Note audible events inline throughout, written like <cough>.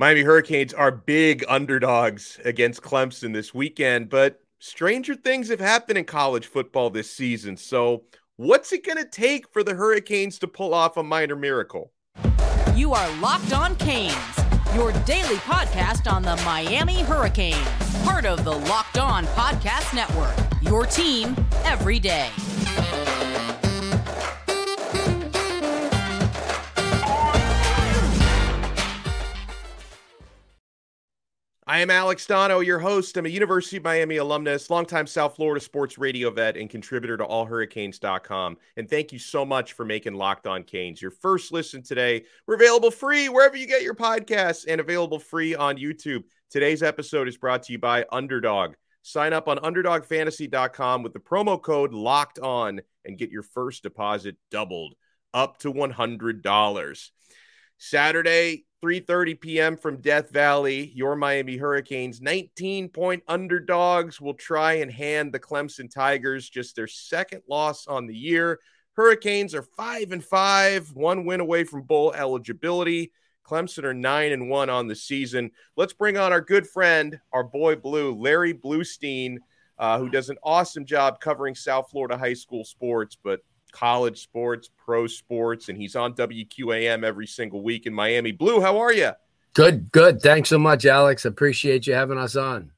Miami Hurricanes are big underdogs against Clemson this weekend, but stranger things have happened in college football this season. So, what's it going to take for the Hurricanes to pull off a minor miracle? You are Locked On Canes, your daily podcast on the Miami Hurricanes, part of the Locked On Podcast Network. Your team every day. I am Alex Donno, your host. I'm a University of Miami alumnus, longtime South Florida sports radio vet, and contributor to allhurricanes.com. And thank you so much for making Locked On Canes your first listen today. We're available free wherever you get your podcasts and available free on YouTube. Today's episode is brought to you by Underdog. Sign up on underdogfantasy.com with the promo code Locked On and get your first deposit doubled up to $100. Saturday, 3:30 p.m. from Death Valley, your Miami Hurricanes 19 point underdogs will try and hand the Clemson Tigers just their second loss on the year. Hurricanes are 5 and 5, one win away from bowl eligibility. Clemson are 9 and 1 on the season. Let's bring on our good friend, our boy Blue, Larry Bluestein, uh, who does an awesome job covering South Florida high school sports, but college sports, pro sports, and he's on WQAM every single week in Miami. Blue, how are you? Good, good. Thanks so much, Alex. Appreciate you having us on.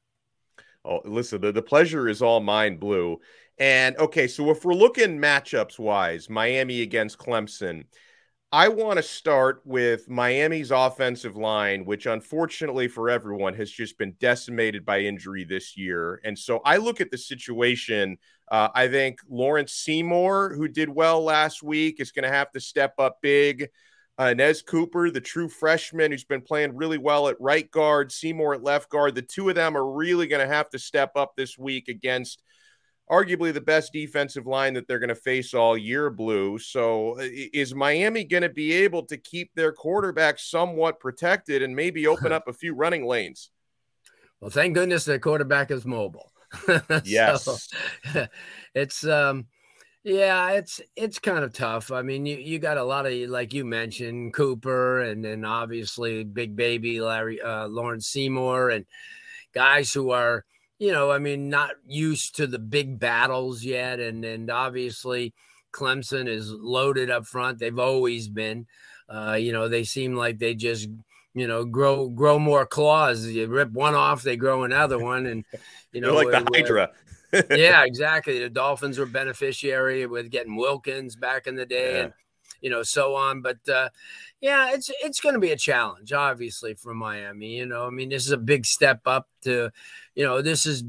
Oh, listen, the, the pleasure is all mine, Blue. And okay, so if we're looking matchups wise, Miami against Clemson, I want to start with Miami's offensive line, which unfortunately for everyone has just been decimated by injury this year. And so I look at the situation. Uh, I think Lawrence Seymour, who did well last week, is going to have to step up big. Uh, Cooper, the true freshman who's been playing really well at right guard, Seymour at left guard. The two of them are really going to have to step up this week against arguably the best defensive line that they're going to face all year, Blue. So, is Miami going to be able to keep their quarterback somewhat protected and maybe open <laughs> up a few running lanes? Well, thank goodness their quarterback is mobile. <laughs> yes, so, <laughs> it's um, yeah, it's it's kind of tough. I mean, you you got a lot of like you mentioned Cooper, and then obviously Big Baby Larry uh, Lawrence Seymour, and guys who are you know, I mean, not used to the big battles yet. And, and obviously, Clemson is loaded up front. They've always been. Uh, you know, they seem like they just, you know, grow grow more claws. You rip one off, they grow another one, and you <laughs> know, like the Hydra. yeah, <laughs> exactly. The Dolphins were beneficiary with getting Wilkins back in the day, yeah. and you know, so on. But uh, yeah, it's it's going to be a challenge, obviously, for Miami. You know, I mean, this is a big step up to, you know, this is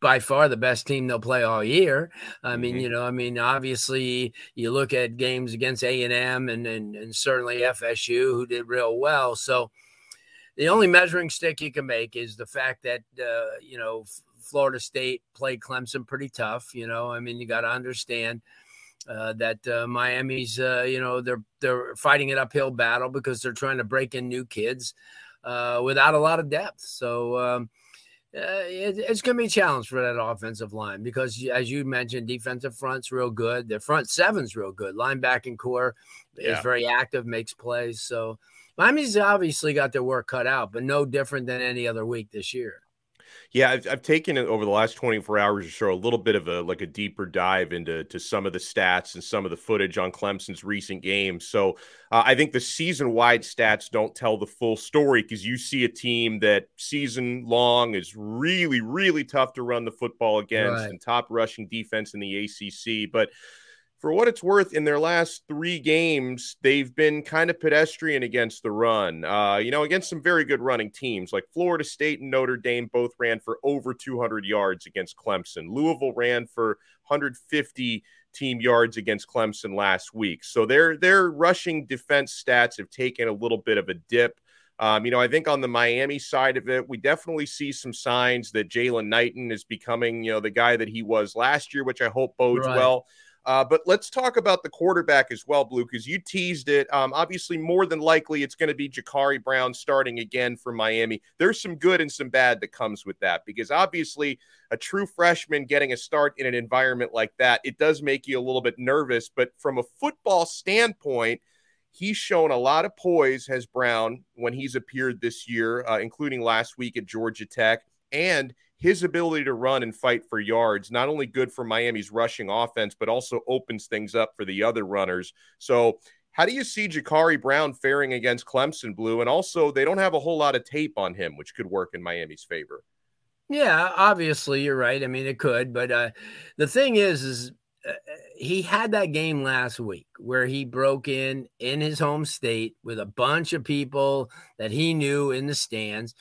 by far the best team they'll play all year. I mean, mm-hmm. you know, I mean, obviously, you look at games against A and M and and certainly FSU, who did real well. So, the only measuring stick you can make is the fact that uh, you know Florida State played Clemson pretty tough. You know, I mean, you got to understand uh, that uh, Miami's, uh, you know, they're they're fighting an uphill battle because they're trying to break in new kids uh, without a lot of depth. So um, uh, it, it's going to be a challenge for that offensive line because, as you mentioned, defensive front's real good. The front seven's real good. Linebacking corps yeah. is very active, makes plays. So Miami's obviously got their work cut out, but no different than any other week this year. Yeah, I've, I've taken it over the last 24 hours or so, a little bit of a like a deeper dive into to some of the stats and some of the footage on Clemson's recent games. So uh, I think the season wide stats don't tell the full story because you see a team that season long is really, really tough to run the football against right. and top rushing defense in the ACC. But for what it's worth, in their last three games, they've been kind of pedestrian against the run. Uh, you know, against some very good running teams like Florida State and Notre Dame both ran for over 200 yards against Clemson. Louisville ran for 150 team yards against Clemson last week. So their their rushing defense stats have taken a little bit of a dip. Um, you know, I think on the Miami side of it, we definitely see some signs that Jaylan Knighton is becoming, you know, the guy that he was last year, which I hope bodes right. well. Uh, but let's talk about the quarterback as well, Blue, because you teased it. Um, obviously, more than likely, it's going to be Jacurri Brown starting again for Miami. There's some good and some bad that comes with that because obviously, a true freshman getting a start in an environment like that, it does make you a little bit nervous. But from a football standpoint, he's shown a lot of poise, has Brown, when he's appeared this year, uh, including last week at Georgia Tech. And his ability to run and fight for yards, not only good for Miami's rushing offense, but also opens things up for the other runners. So, how do you see Jacurri Brown faring against Clemson Blue? And also, they don't have a whole lot of tape on him, which could work in Miami's favor. Yeah, obviously you're right. I mean, it could, but uh, the thing is, is uh, he had that game last week where he broke in in his home state with a bunch of people that he knew in the stands.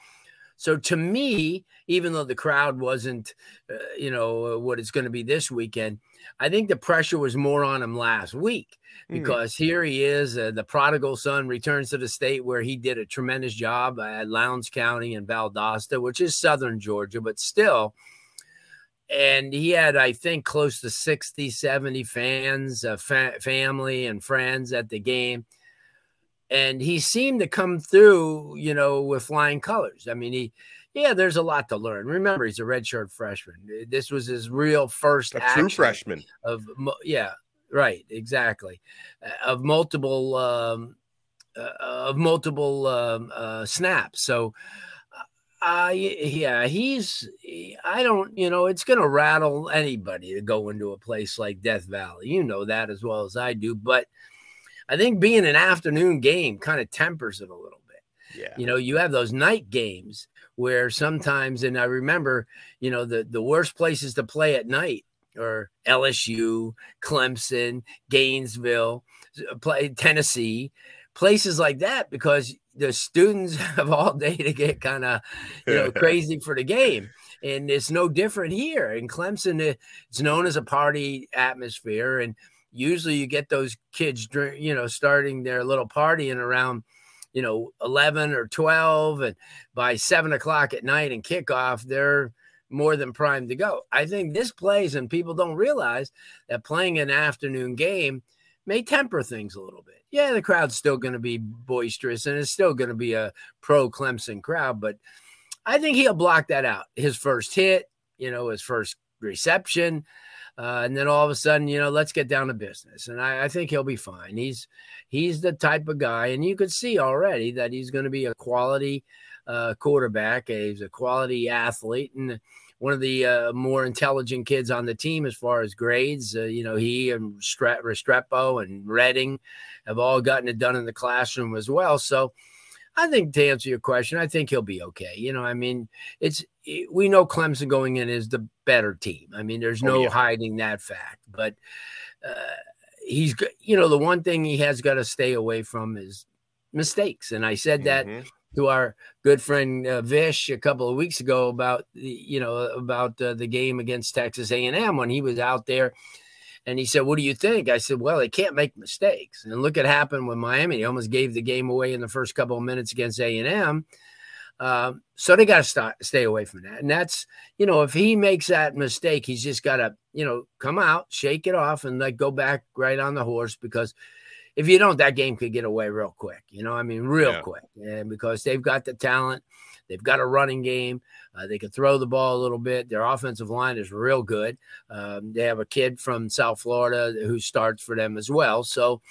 So to me, even though the crowd wasn't, uh, you know, what it's going to be this weekend, I think the pressure was more on him last week hmm. because mm. here he is, uh, the prodigal son returns to the state where he did a tremendous job at Lowndes County and Valdosta, which is southern Georgia, but still. And he had, I think, close to 60, 70 fans, uh, fa- family, and friends at the game and he seemed to come through, you know, with flying colors. I mean, he, yeah, there's a lot to learn. Remember, he's a redshirt freshman. This was his real first a true freshman of, yeah, right, exactly, uh, of multiple, um, uh, of multiple um, uh, snaps. So, uh, yeah, he's, I don't, you know, it's going to rattle anybody to go into a place like Death Valley. You know that as well as I do, but I think being an afternoon game kind of tempers it a little bit. Yeah. You know, you have those night games where sometimes, and I remember, you know, the, the worst places to play at night or LSU, Clemson, Gainesville, play Tennessee, places like that, because the students <laughs> have all day to get kind of, you know, <laughs> crazy for the game. And it's no different here. In Clemson, it's known as a party atmosphere. And usually you get those kids, you know, starting their little party partying around, you know, 11 or 12. And by seven o'clock at night and kickoff, they're more than primed to go. I think this plays, and people don't realize that playing an afternoon game may temper things a little bit. Yeah, the crowd's still going to be boisterous and it's still going to be a pro Clemson crowd, but I think he'll block that out. His first hit, you know, his first reception. Uh, and then all of a sudden, you know, let's get down to business. And I, I, think he'll be fine. He's he's the type of guy, and you could see already that he's going to be a quality uh, quarterback. He's a quality athlete, and one of the uh, more intelligent kids on the team as far as grades. Uh, you know, he and Restrepo and Redding have all gotten it done in the classroom as well. So I think to answer your question, I think he'll be okay. You know, I mean, it's we know Clemson going in is the better team. I mean, there's oh, no oh, yeah. hiding that fact. But uh, he's, you know, the one thing he has got to stay away from is mistakes. And I said that mm-hmm. to our good friend uh, Vish a couple of weeks ago about the, you know, about uh, the game against Texas A&M when he was out there and he said, What do you think? I said, Well, they can't make mistakes. And look what happened with Miami. They almost gave the game away in the first couple of minutes against A&M. Uh, so they got to stay away from that. And that's, you know, if he makes that mistake, he's just got to, you know, come out, shake it off, and like go back right on the horse because if you don't, that game could get away real quick. You know, I mean, real yeah. quick. And because they've got the talent, they've got a running game. Uh, they can throw the ball a little bit. Their offensive line is real good. Um, they have a kid from South Florida who starts for them as well. So,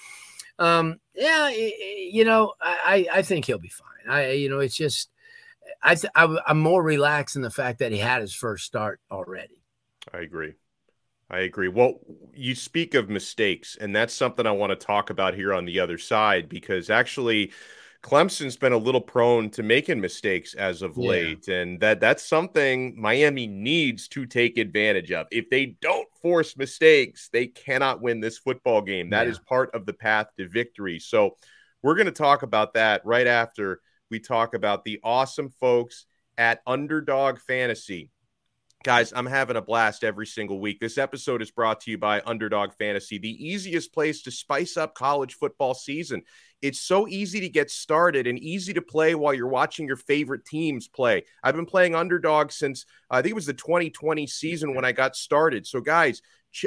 um, yeah, you know, I, I think he'll be fine. I, you know, it's just, I, th- I I'm more relaxed in the fact that he had his first start already. I agree. I agree. Well, you speak of mistakes, and that's something I want to talk about here on the other side because actually, Clemson's been a little prone to making mistakes as of yeah. late, and that that's something Miami needs to take advantage of. If they don't force mistakes, they cannot win this football game. That yeah. is part of the path to victory. So, we're going to talk about that right after we talk about the awesome folks at Underdog Fantasy. Guys, I'm having a blast every single week. This episode is brought to you by Underdog Fantasy, the easiest place to spice up college football season. It's so easy to get started and easy to play while you're watching your favorite teams play. I've been playing Underdog since uh, I think it was the 2020 season when I got started. So, guys,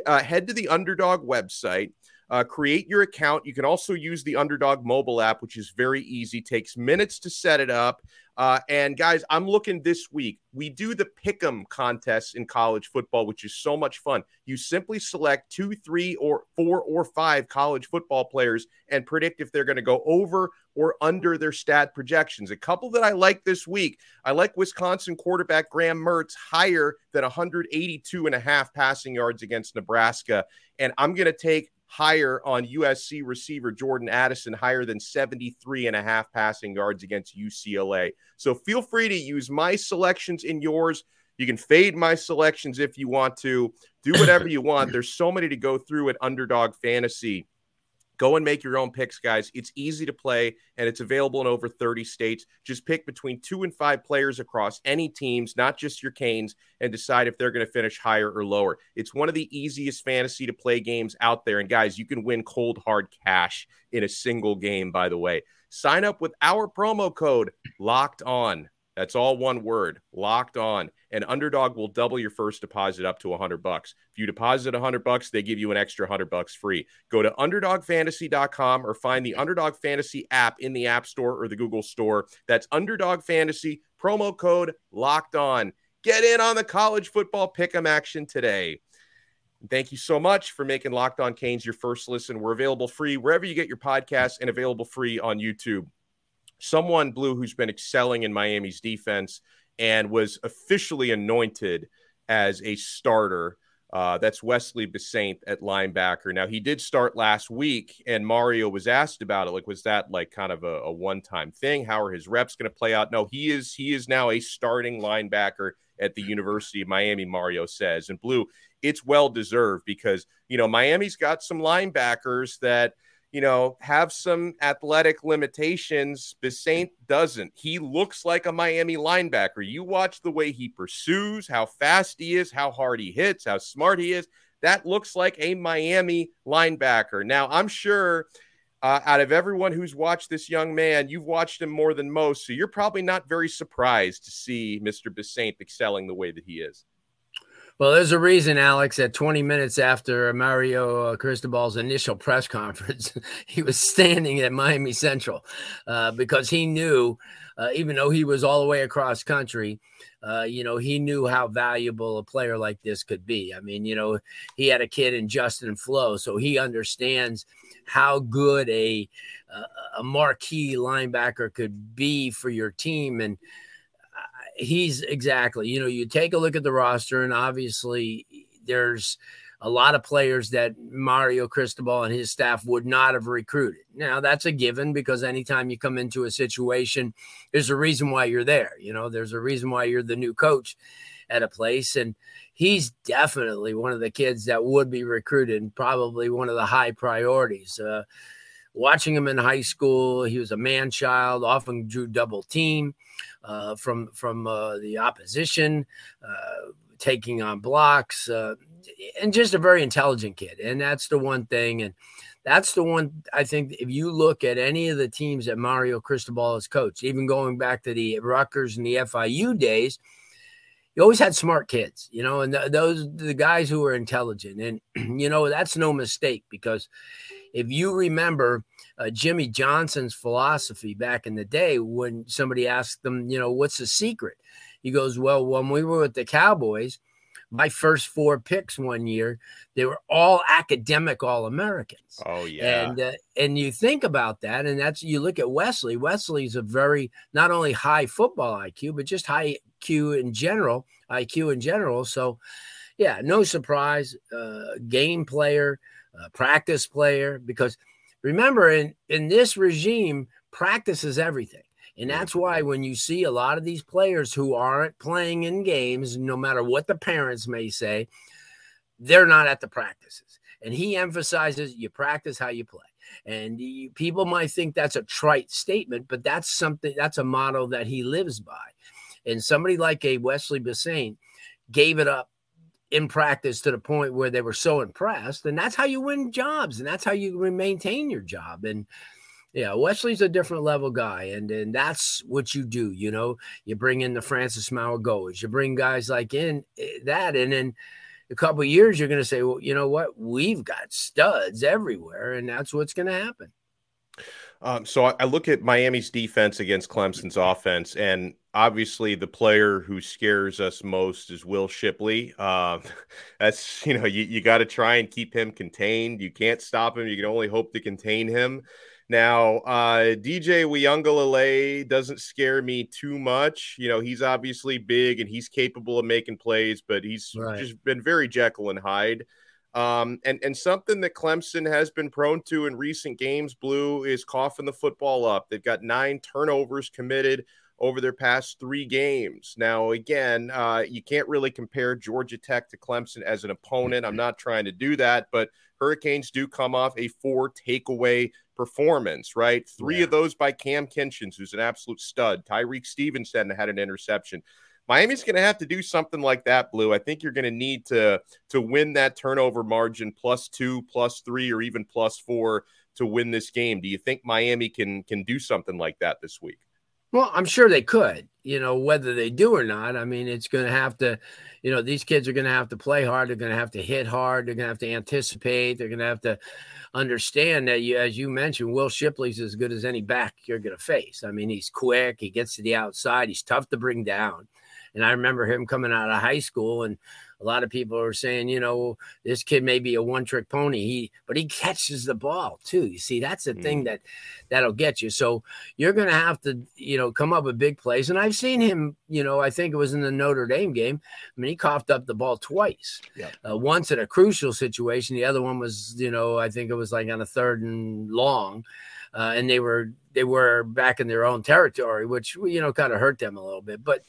uh, head to the Underdog website. Uh, create your account. You can also use the Underdog mobile app, which is very easy, takes minutes to set it up. Uh, and guys, I'm looking this week. We do the pick'em contests in college football, which is so much fun. You simply select two, three, or four or five college football players and predict if they're going to go over or under their stat projections. A couple that I like this week. I like Wisconsin quarterback Graham Mertz higher than 182 and a half passing yards against Nebraska. And I'm going to take higher on USC receiver Jordan Addison, higher than 73 and a half passing yards against UCLA. So feel free to use my selections in yours. You can fade my selections if you want to. Do whatever you want. <coughs> There's so many to go through at Underdog Fantasy. Go and make your own picks, guys. It's easy to play and it's available in over 30 states. Just pick between two and five players across any teams, not just your Canes, and decide if they're going to finish higher or lower. It's one of the easiest fantasy to play games out there. And guys, you can win cold hard cash in a single game, by the way. Sign up with our promo code locked on. That's all one word, locked on. And Underdog will double your first deposit up to 100 bucks. If you deposit 100 bucks, they give you an extra 100 bucks free. Go to underdogfantasy.com or find the Underdog Fantasy app in the App Store or the Google Store. That's Underdog Fantasy, promo code locked on. Get in on the college football pick'em action today. Thank you so much for making Locked On Canes your first listen. We're available free wherever you get your podcasts and available free on YouTube someone blue who's been excelling in Miami's defense and was officially anointed as a starter. Uh, that's Wesley Bissainthe at linebacker. Now he did start last week, and Mario was asked about it. Like, was that like kind of a, a one-time thing? How are his reps going to play out? No, he is. He is now a starting linebacker at the University of Miami. Mario says, and blue, it's well deserved because you know Miami's got some linebackers that you know, have some athletic limitations. Bissainthe doesn't. He looks like a Miami linebacker. You watch the way he pursues, how fast he is, how hard he hits, how smart he is. That looks like a Miami linebacker. Now, I'm sure uh, out of everyone who's watched this young man, you've watched him more than most. So you're probably not very surprised to see Mr. Bissainthe excelling the way that he is. Well, there's a reason, Alex, at 20 minutes after Mario uh, Cristobal's initial press conference, <laughs> he was standing at Miami Central uh, because he knew, uh, even though he was all the way across country, uh, you know, he knew how valuable a player like this could be. I mean, you know, he had a kid in Justin Flowe, so he understands how good a a marquee linebacker could be for your team and he's exactly, you know, you take a look at the roster, and obviously there's a lot of players that Mario Cristobal and his staff would not have recruited. Now, that's a given because anytime you come into a situation, there's a reason why you're there. You know, there's a reason why you're the new coach at a place. And he's definitely one of the kids that would be recruited and probably one of the high priorities. Uh, watching him in high school, he was a man child, often drew double team uh, from from uh, the opposition, uh, taking on blocks, uh, and just a very intelligent kid. And that's the one thing. And that's the one I think if you look at any of the teams that Mario Cristobal has coached, even going back to the Rutgers and the FIU days, you always had smart kids, you know, and th- those the guys who were intelligent. And <clears throat> you know, that's no mistake because if you remember uh, Jimmy Johnson's philosophy back in the day when somebody asked them, you know, what's the secret? He goes, well, when we were with the Cowboys, my first four picks one year, they were all academic All Americans. Oh yeah, and uh, and you think about that, and that's you look at Wesley. Wesley's a very not only high football IQ, but just high IQ in general, IQ in general. So, yeah, no surprise, uh, game player, uh, practice player, because remember in in this regime practice is everything. And that's why when you see a lot of these players who aren't playing in games no matter what the parents may say they're not at the practices. And he emphasizes you practice how you play. And you, people might think that's a trite statement but that's something that's a motto that he lives by. And somebody like a wesley Bissainthe gave it up in practice to the point where they were so impressed. And that's how you win jobs and that's how you maintain your job. And yeah, Wesley's a different level guy, and and that's what you do. You know, you bring in the Francis Mauigoas, you bring guys like in eh, that, and then a couple years, you're going to say, well, you know what? We've got studs everywhere, and that's what's going to happen. Um, so I, I look at Miami's defense against Clemson's offense, and obviously the player who scares us most is Will Shipley. Uh, <laughs> that's you know you, you got to try and keep him contained. You can't stop him. You can only hope to contain him. Now, uh, DJ Uiagalelei doesn't scare me too much. You know, he's obviously big and he's capable of making plays, but he's right. just been very Jekyll and Hyde. Um, and and something that Clemson has been prone to in recent games, Blue, is coughing the football up. They've got nine turnovers committed over their past three games. Now, again, uh, you can't really compare Georgia Tech to Clemson as an opponent. I'm not trying to do that, but Hurricanes do come off a four takeaway performance, right? Three yeah. of those by Cam Kinchens, who's an absolute stud. Tyrique Stevenson had an interception. Miami's going to have to do something like that, Blue. I think you're going to need to to win that turnover margin plus two, plus three, or even plus four to win this game. Do you think Miami can can do something like that this week? Well, I'm sure they could. You know, whether they do or not, I mean, it's going to have to. You know, these kids are going to have to play hard. They're going to have to hit hard. They're going to have to anticipate. They're going to have to understand that you, as you mentioned, Will Shipley's as good as any back you're going to face. I mean, he's quick. He gets to the outside. He's tough to bring down. And I remember him coming out of high school and a lot of people are saying, you know, this kid may be a one trick pony. He, but he catches the ball too. You see, that's the mm. thing that that'll get you. So you're going to have to, you know, come up with big plays. And I've seen him, you know, I think it was in the Notre Dame game. I mean, he coughed up the ball twice. Yeah. Uh, once in a crucial situation. The other one was, you know, I think it was like on a third and long. Uh, and they were they were back in their own territory, which you know kind of hurt them a little bit. But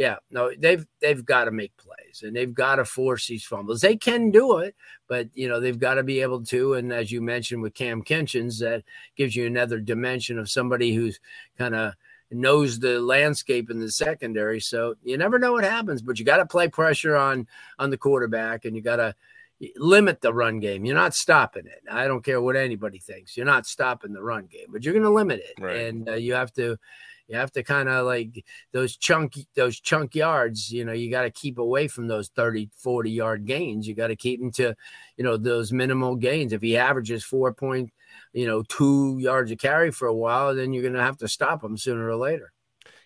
yeah, no, they've they've got to make plays and they've got to force these fumbles. They can do it, but you know they've got to be able to. And as you mentioned with Cam Kinchens, that gives you another dimension of somebody who's kind of knows the landscape in the secondary. So you never know what happens, but you got to play pressure on on the quarterback, and you got to limit the run game. You're not stopping it. I don't care what anybody thinks. You're not stopping the run game, but you're going to limit it, right. and uh, you have to you have to kind of like those chunky those chunk yards you know you got to keep away from those 30 40 yard gains. You got to keep him to you know those minimal gains. If he averages four point you know two yards of carry for a while then you're going to have to stop him sooner or later.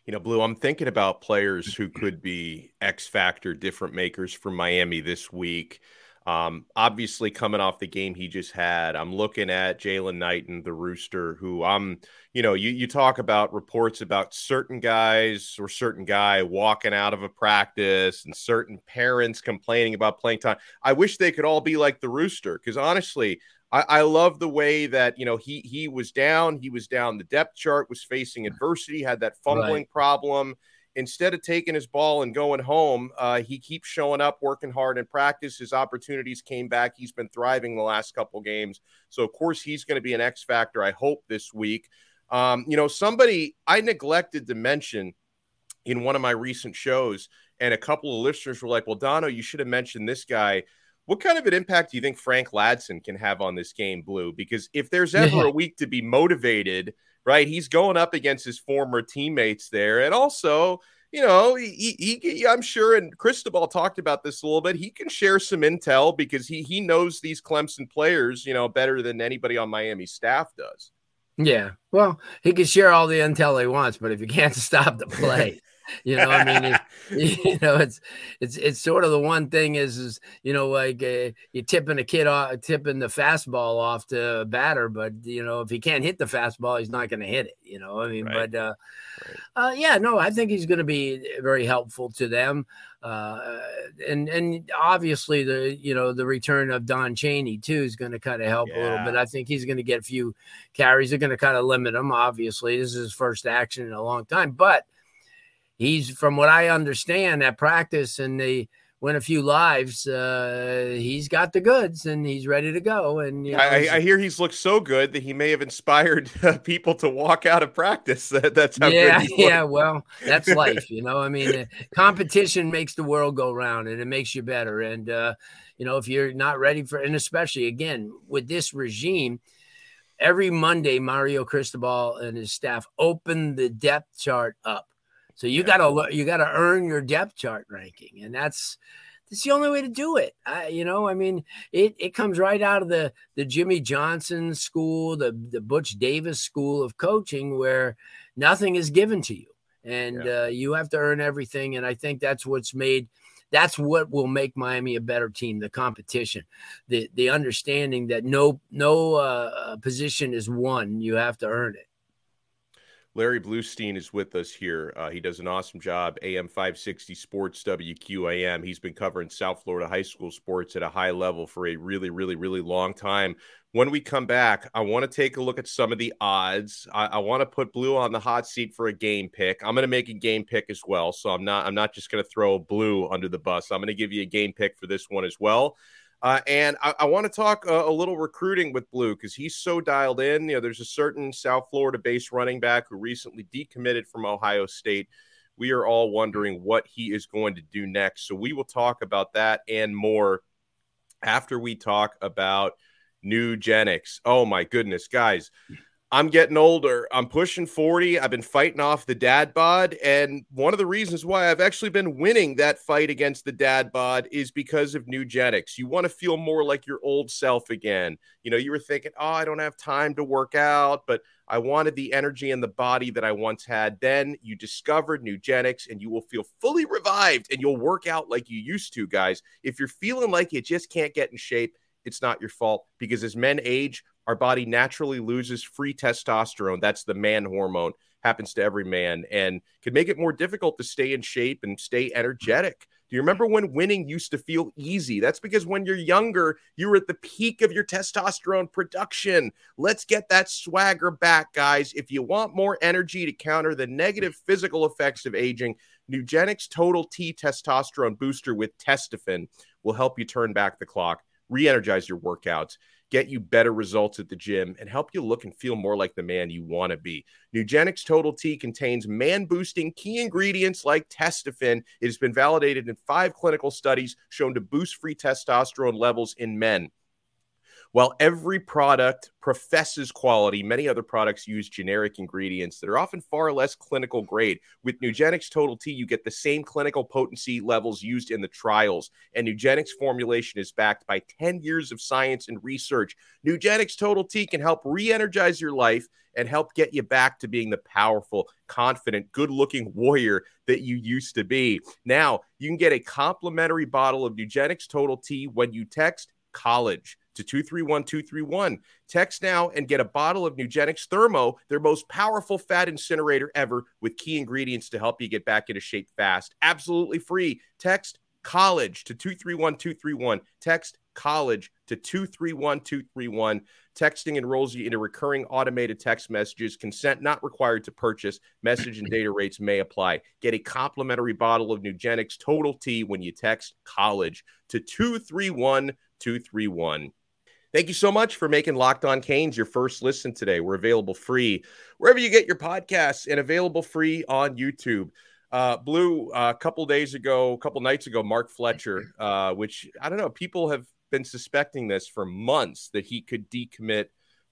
You know, Blue, I'm thinking about players who could be X factor different makers for Miami this week. Um, obviously, coming off the game he just had, I'm looking at Jaylan Knighton, the Rooster, who I'm, you know, you, you talk about reports about certain guys or certain guy walking out of a practice and certain parents complaining about playing time. I wish they could all be like the Rooster because honestly, I, I love the way that you know he he was down, he was down the depth chart, was facing adversity, had that fumbling right. problem instead of taking his ball and going home, uh, he keeps showing up, working hard in practice. His opportunities came back. He's been thriving the last couple games. So, of course, he's going to be an X factor, I hope, this week. Um, you know, somebody I neglected to mention in one of my recent shows, and a couple of listeners were like, Well, Donno, you should have mentioned this guy. What kind of an impact do you think Frank Ladson can have on this game, Blue? Because if there's ever a week to be motivated, right? He's going up against his former teammates there. And also, you know, he, he, I'm sure, and Cristobal talked about this a little bit. He can share some intel because he he knows these Clemson players, you know, better than anybody on Miami staff does. Yeah, well, he can share all the intel he wants, but if you can't <laughs> stop the play, you know, I mean, it, <laughs> <laughs> you know, it's it's it's sort of the one thing is is you know like uh, you're tipping a kid off, tipping the fastball off to a batter, but you know if he can't hit the fastball, he's not going to hit it. You know, I mean, right. but uh, right. uh, yeah, no, I think he's going to be very helpful to them. Uh, and and obviously the you know the return of Don Chaney too is going to kind of help yeah. a little bit. I think he's going to get a few carries. They're going to kind of limit him. Obviously, this is his first action in a long time, but he's from what I understand at practice and they win a few lives. Uh, he's got the goods and he's ready to go. And you know, I, I, hear he's looked so good that he may have inspired uh, <laughs> people to walk out of practice. <laughs> that's how yeah, <laughs> yeah. Well, that's life, you know. I mean, uh, competition makes the world go round and it makes you better. And uh, you know, if you're not ready for, and especially again with this regime. Every Monday, Mario Cristobal and his staff open the depth chart up so you yeah. gotta you gotta earn your depth chart ranking, and that's it's the only way to do it. I, you know, I mean, it, it comes right out of the the Jimmy Johnson school, the the Butch Davis school of coaching, where nothing is given to you, and yeah. uh, you have to earn everything. And I think that's what's made that's what will make Miami a better team. The competition, the the understanding that no no uh, position is won. You have to earn it. Larry Bluestein is with us here. Uh, he does an awesome job. AM 560 Sports WQAM. He's been covering South Florida high school sports at a high level for a really, really, really long time. When we come back, I want to take a look at some of the odds. I, I want to put Blue on the hot seat for a game pick. I'm going to make a game pick as well, so I'm not. I'm not just going to throw Blue under the bus. I'm going to give you a game pick for this one as well. Uh, and I, I want to talk a, a, little recruiting with Blue because he's so dialed in. You know, there's a certain South Florida based running back who recently decommitted from Ohio State. We are all wondering what he is going to do next. So we will talk about that and more after we talk about Nugenix. Oh my goodness, guys. I'm getting older. I'm pushing 40. I've been fighting off the dad bod. And one of the reasons why I've actually been winning that fight against the dad bod is because of Nugenix. You want to feel more like your old self again. You know, you were thinking, oh, I don't have time to work out, but I wanted the energy and the body that I once had. Then you discovered Nugenix and you will feel fully revived and you'll work out like you used to, guys. If you're feeling like you just can't get in shape, it's not your fault because as men age, our body naturally loses free testosterone. That's the man hormone, happens to every man, and can make it more difficult to stay in shape and stay energetic. Do you remember when winning used to feel easy? That's because when you're younger, you were at the peak of your testosterone production. Let's get that swagger back, guys. If you want more energy to counter the negative physical effects of aging, Nugenix Total T Testosterone Booster with Testofen will help you turn back the clock, re energize your workouts get you better results at the gym, and help you look and feel more like the man you want to be. Nugenix Total T contains man boosting key ingredients like testofen. It has been validated in five clinical studies shown to boost free testosterone levels in men. While every product professes quality, many other products use generic ingredients that are often far less clinical grade. With Nugenix Total T, you get the same clinical potency levels used in the trials. And Nugenix formulation is backed by 10 years of science and research. Nugenix Total T can help re energize your life and help get you back to being the powerful, confident, good looking warrior that you used to be. Now, you can get a complimentary bottle of Nugenix Total T when you text college to 231231. Text now and get a bottle of Nugenix Thermo, their most powerful fat incinerator ever, with key ingredients to help you get back into shape fast. Absolutely free. Text college to 231231. Text college to 231231. Texting enrolls you into recurring automated text messages. Consent not required to purchase. Message and data rates may apply. Get a complimentary bottle of Nugenix Total T when you text college to 231231. Thank you so much for making Locked On Canes your first listen today. We're available free wherever you get your podcasts and available free on YouTube. Uh, Blue, uh, a couple days ago, a couple nights ago, Mark Fletcher, <laughs> uh, which I don't know, people have been suspecting this for months that he could decommit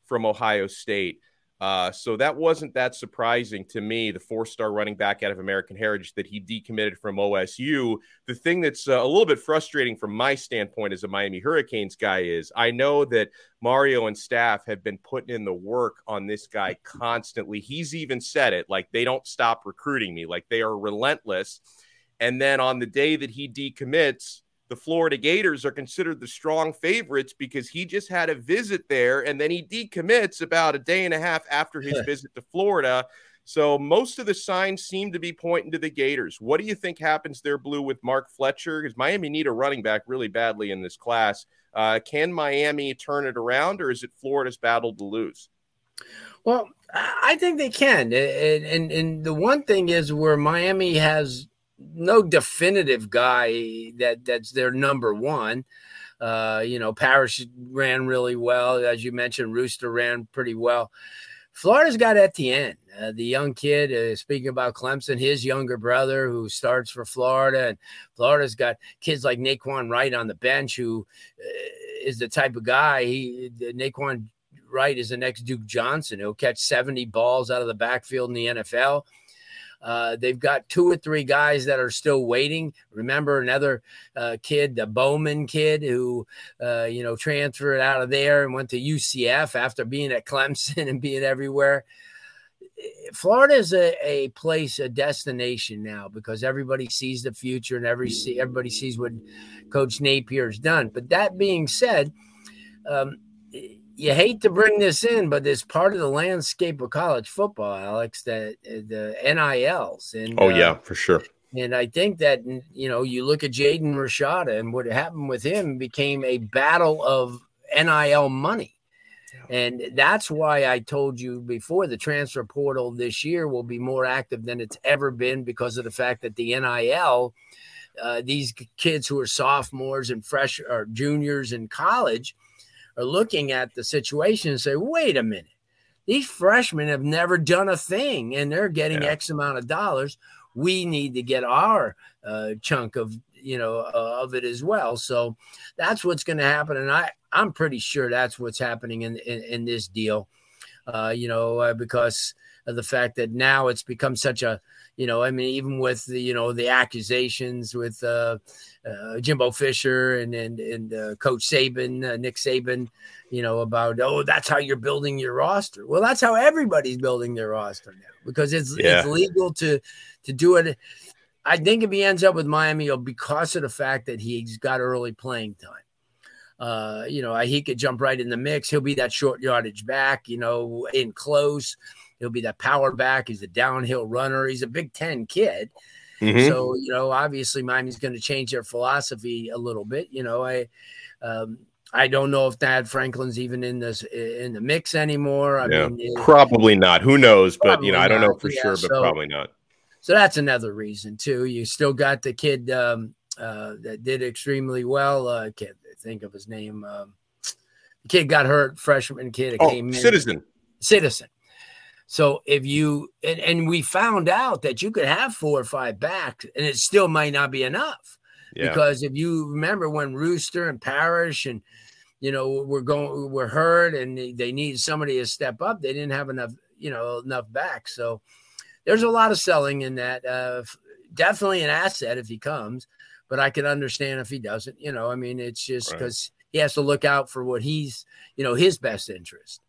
from Ohio State. Uh, so that wasn't that surprising to me, the four star running back out of American Heritage, that he decommitted from OSU. The thing that's uh, a little bit frustrating from my standpoint as a Miami Hurricanes guy is I know that Mario and staff have been putting in the work on this guy constantly. He's even said it like they don't stop recruiting me, like they are relentless. And then on the day that he decommits, the Florida Gators are considered the strong favorites because he just had a visit there and then he decommits about a day and a half after his visit to Florida. So most of the signs seem to be pointing to the Gators. What do you think happens there, Blue, with Mark Fletcher? Because Miami need a running back really badly in this class. Uh, can Miami turn it around, or is it Florida's battle to lose? Well, I think they can. And, and, and the one thing is where Miami has no definitive guy that that's their number one. Uh, you know, Parrish ran really well, as you mentioned. Rooster ran pretty well. Florida's got Etienne, uh, the young kid. Uh, speaking about Clemson, his younger brother who starts for Florida, and Florida's got kids like Nay'Quan Wright on the bench, who uh, is the type of guy. He Nay'Quan Wright is the next Duke Johnson. He'll catch seventy balls out of the backfield in the NFL. Uh, they've got two or three guys that are still waiting. Remember another uh, kid, the Bowman kid, who uh, you know transferred out of there and went to UCF after being at Clemson <laughs> and being everywhere. Florida is a, a place, a destination now because everybody sees the future and every see, everybody sees what Coach Napier has done. But that being said, um, you hate to bring this in, but it's part of the landscape of college football, Alex. That the NILs and oh yeah, uh, for sure. And I think that you know you look at Jaden Rashada and what happened with him became a battle of NIL money. And that's why I told you before the transfer portal this year will be more active than it's ever been because of the fact that the NIL, uh, these kids who are sophomores and fresh or juniors in college, are looking at the situation and say, wait a minute, these freshmen have never done a thing and they're getting yeah. X amount of dollars. We need to get our uh, chunk of you know uh, of it as well. So that's what's going to happen, and I I'm pretty sure that's what's happening in in, in this deal. Uh, you know, uh, because of the fact that now it's become such a you know, I mean, even with the you know the accusations with uh, uh, Jimbo Fisher and and and uh, Coach Saban, uh, Nick Saban, you know about oh that's how you're building your roster. Well, that's how everybody's building their roster now because it's yeah. it's legal to to do it. I think if he ends up with Miami, it'll because of the fact that he's got early playing time. Uh, you know, he could jump right in the mix. He'll be that short yardage back, you know, in close. He'll be that power back. He's a downhill runner. He's a Big Ten kid. Mm-hmm. So, you know, obviously Miami's going to change their philosophy a little bit. You know, I, um, I don't know if Thad Franklin's even in this in the mix anymore. I yeah, mean, probably not. Who knows? But you know, I don't know for yeah, sure, but so, probably not. So that's another reason too. You still got the kid um, uh, that did extremely well. Uh, I can't think of his name. Um, the kid got hurt, freshman kid. Oh, came in. Citizen. Citizen. So if you and, and we found out that you could have four or five backs and it still might not be enough. Yeah. Because if you remember when Rooster and Parrish and you know we're going we're hurt and they need somebody to step up, they didn't have enough, you know, enough backs. So there's a lot of selling in that. Uh, definitely an asset if he comes, but I can understand if he doesn't. You know, I mean, it's just because right. he has to look out for what he's, you know, his best interest.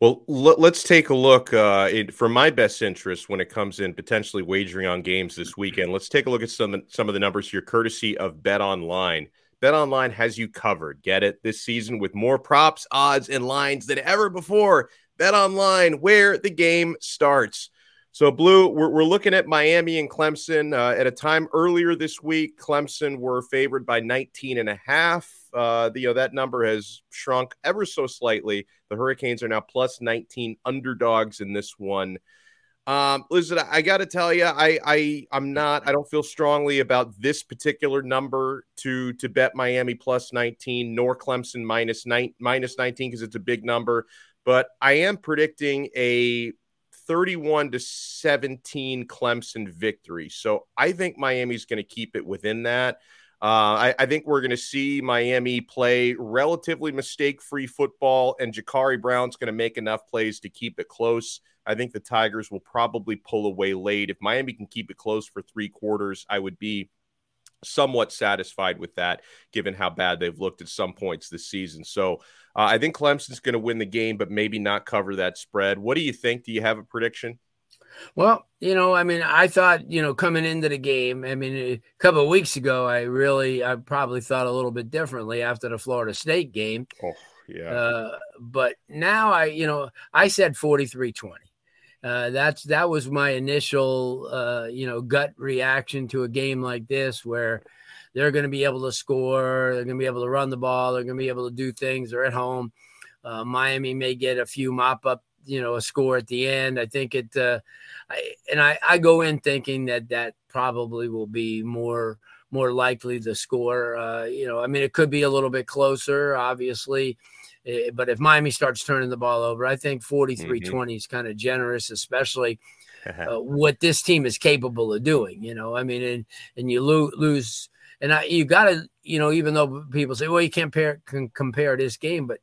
Well, let's take a look uh, for my best interest when it comes in potentially wagering on games this weekend. Let's take a look at some some of the numbers here, courtesy of Bet Online. Bet Online has you covered. Get it this season with more props, odds, and lines than ever before. Bet Online, where the game starts. So, Blue, we're, we're looking at Miami and Clemson. Uh, at a time earlier this week, Clemson were favored by 19 and a half. Uh, you know, that number has shrunk ever so slightly. The Hurricanes are now plus 19 underdogs in this one. Um, listen, I got to tell you, I, I, I'm not. I don't feel strongly about this particular number to to bet Miami plus 19, nor Clemson minus nine minus 19 because it's a big number. But I am predicting a 31 to 17 Clemson victory. So I think Miami's going to keep it within that. Uh, I, I, think we're going to see Miami play relatively mistake free football, and Jacurri Brown's going to make enough plays to keep it close. I think the Tigers will probably pull away late. If Miami can keep it close for three quarters, I would be somewhat satisfied with that, given how bad they've looked at some points this season. So uh, I think Clemson's going to win the game, but maybe not cover that spread. What do you think? Do you have a prediction? Well, you know, I mean, I thought, you know, coming into the game, I mean, a couple of weeks ago, I really, I probably thought a little bit differently after the Florida State game. Oh, yeah. Uh, but now I, you know, I said 43 20. Uh, that's that was my initial, uh, you know, gut reaction to a game like this, where they're going to be able to score, they're going to be able to run the ball, they're going to be able to do things. They're at home. Uh, Miami may get a few mop up you know a score at the end. I think it, uh, I, and I, I go in thinking that that probably will be more more likely to score. Uh, you know, I mean, it could be a little bit closer, obviously. Eh, but if Miami starts turning the ball over, I think 43 mm-hmm. 20 is kind of generous, especially <laughs> uh, what this team is capable of doing. You know, I mean, and, and you lo- lose, and I, you got to, you know, even though people say, well, you can't compare, can compare this game, but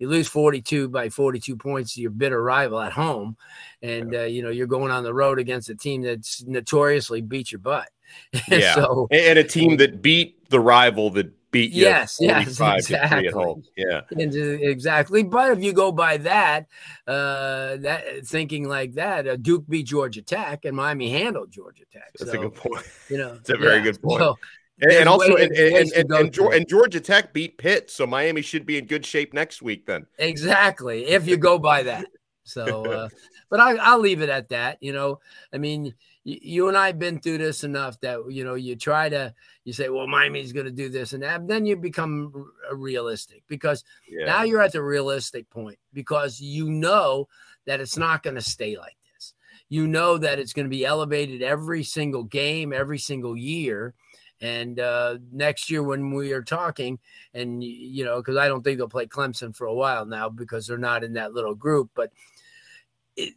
you lose 42 by 42 points to your bitter rival at home, and uh, you know you're going on the road against a team that's notoriously beat your butt. <laughs> yeah, so, and a team that beat the rival that beat you. Yes, yes, exactly. At home. Yeah, exactly. But if you go by that, uh, that thinking like that, uh, Duke beat Georgia Tech and Miami handled Georgia Tech. That's so, a good point. You know, it's a very yeah, good point. So, and, and also, and, and, and, Georgia Tech beat Pitt, so Miami should be in good shape next week. Then exactly, if you go by that. So, uh, but I, I'll leave it at that. You know, I mean, you and I have been through this enough that you know you try to you say, well, Miami's going to do this and that. Then you become realistic because yeah. now you're at the realistic point because you know that it's not going to stay like this. You know that it's going to be elevated every single game, every single year. And uh, next year, when we are talking, and you know, because I don't think they'll play Clemson for a while now because they're not in that little group, but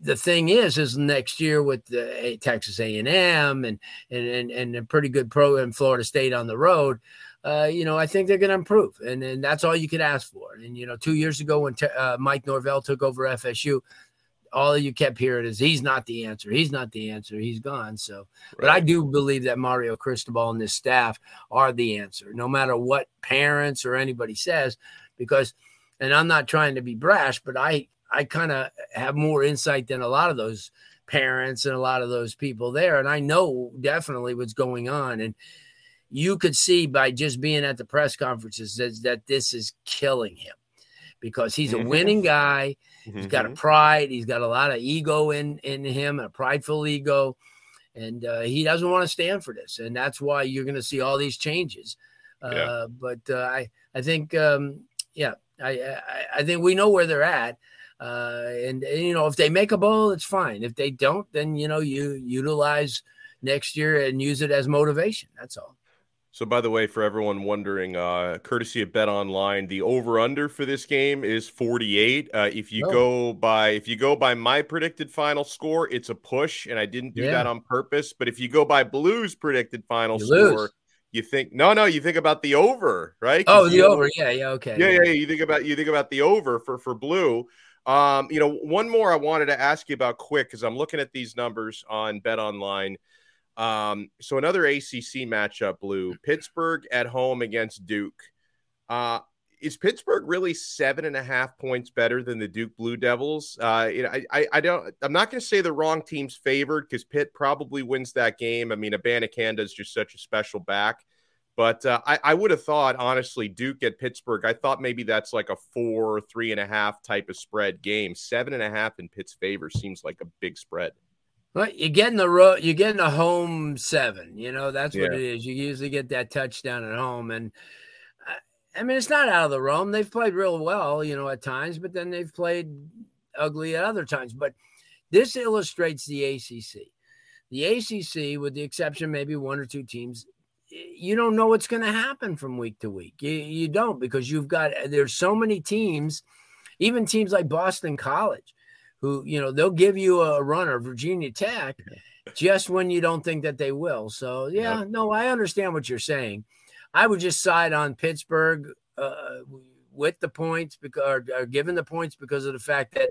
the thing is, is next year with the Texas A&M and and and, and a pretty good program, Florida State on the road, uh, you know, I think they're going to improve, and and that's all you could ask for. And you know, two years ago when uh, Mike Norvell took over FSU, all you kept hearing is he's not the answer. He's not the answer. He's gone. So, right. but I do believe that Mario Cristobal and this staff are the answer, no matter what parents or anybody says, because. And I'm not trying to be brash, but I I kind of have more insight than a lot of those parents and a lot of those people there. And I know definitely what's going on. And you could see by just being at the press conferences that, that this is killing him because he's a <laughs> winning guy. He's got a mm-hmm. pride. He's got a lot of ego in, in him, a prideful ego. And uh, he doesn't want to stand for this. And that's why you're going to see all these changes. Uh, yeah. But uh, I, I think, um, yeah, I, I, I think we know where they're at. Uh, and, and, you know, if they make a bowl, it's fine. If they don't, then you know you utilize next year and use it as motivation. That's all. So, by the way, for everyone wondering, uh, courtesy of Bet Online, the over under for this game is 48. Uh, if you oh. go by if you go by my predicted final score, it's a push, and I didn't do yeah. that on purpose. But if you go by Blue's predicted final you score, lose. you think no, no, you think about the over, right? Oh, the over, yeah, yeah, okay, yeah, yeah, yeah. You think about you think about the over for for Blue. Um, you know, one more I wanted to ask you about quick because I'm looking at these numbers on Bet Online. Um, so another ACC matchup, Blue Pittsburgh at home against Duke. Uh, is Pittsburgh really seven and a half points better than the Duke Blue Devils? Uh, you know, I, I, I don't. I'm not going to say the wrong team's favored because Pitt probably wins that game. I mean, Abanikanda is just such a special back. But uh, I, I would have thought, honestly, Duke at Pittsburgh, I thought maybe that's like a four, three and a half type of spread game. Seven and a half in Pitt's favor seems like a big spread. Well, you're getting the road, you're getting the home seven. You know, that's what yeah. it is. You usually get that touchdown at home. And uh, I mean, it's not out of the realm. They've played real well, you know, at times, but then they've played ugly at other times. But this illustrates the ACC. The ACC, with the exception maybe one or two teams, you don't know what's going to happen from week to week. You, you don't because you've got there's so many teams, even teams like Boston College, who you know they'll give you a runner, Virginia Tech, just when you don't think that they will. So yeah, yep. no, I understand what you're saying. I would just side on Pittsburgh uh, with the points because or, or given the points because of the fact that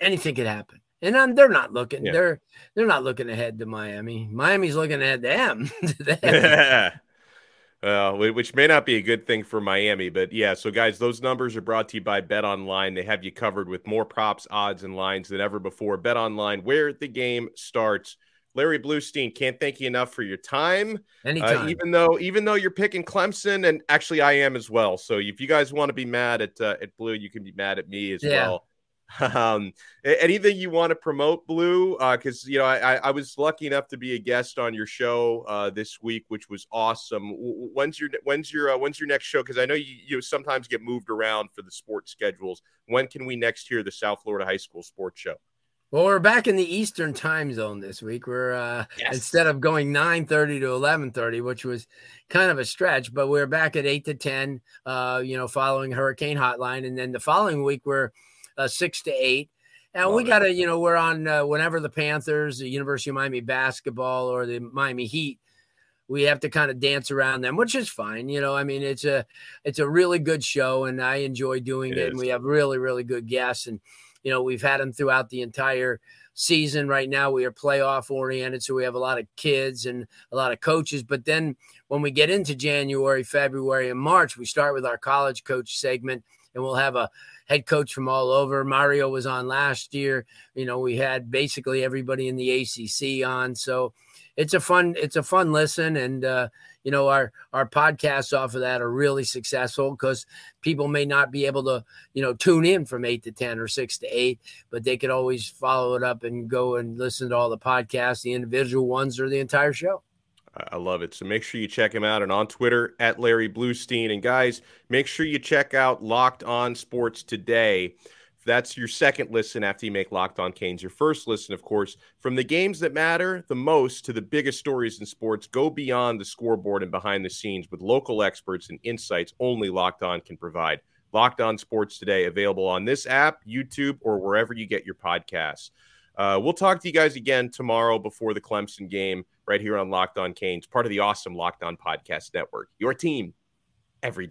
anything could happen and I'm, they're not looking. Yeah. They're they're not looking ahead to Miami. Miami's looking ahead to them. <laughs> <laughs> yeah. Well, which may not be a good thing for Miami, but yeah. So, guys, those numbers are brought to you by Bet Online. They have you covered with more props, odds, and lines than ever before. Bet Online, where the game starts. Larry Blustein, can't thank you enough for your time. Uh, Anytime. Uh, even though, even though you're picking Clemson, and actually I am as well. So, if you guys want to be mad at uh, at Blue, you can be mad at me as yeah. well. <laughs> Um, anything you want to promote, Blue? Uh, because uh, you know, I, I was lucky enough to be a guest on your show uh, this week, which was awesome. When's your when's your uh, when's your next show? Because I know you, you sometimes get moved around for the sports schedules. When can we next hear the South Florida High School Sports Show? Well, we're back in the Eastern time zone this week. We're uh, yes. instead of going 9:30 to 11:30, which was kind of a stretch, but we're back at 8 to 10, uh, you know, following Hurricane Hotline. And then the following week, we're uh, six to eight. And we got to, you know, we're on uh, whenever the Panthers, the University of Miami basketball, or the Miami Heat we have to kind of dance around them, which is fine. You know, I mean, it's a it's a really good show, and I enjoy doing it. it and we have really really good guests, and you know, we've had them throughout the entire season. Right now, we are playoff oriented, so we have a lot of kids and a lot of coaches. But then when we get into January, February, and March, we start with our college coach segment, and we'll have a head coach from all over. Mario was on last year. You know, we had basically everybody in the ACC on. So it's a fun it's a fun listen and uh, you know our our podcasts off of that are really successful because people may not be able to you know tune in from 8 to 10 or 6 to 8 but they could always follow it up and go and listen to all the podcasts the individual ones or the entire show I love it. So make sure you check him out and on Twitter at Larry Blustein. And guys, make sure you check out Locked On Sports today. That's your second listen after you make Locked On Canes. Your first listen, of course, from the games that matter the most to the biggest stories in sports, go beyond the scoreboard and behind the scenes with local experts and insights only Locked On can provide. Locked On Sports today, available on this app, YouTube, or wherever you get your podcasts. Uh, we'll talk to you guys again tomorrow before the Clemson game right here on Locked On Canes, part of the awesome Locked On Podcast Network. Your team every day.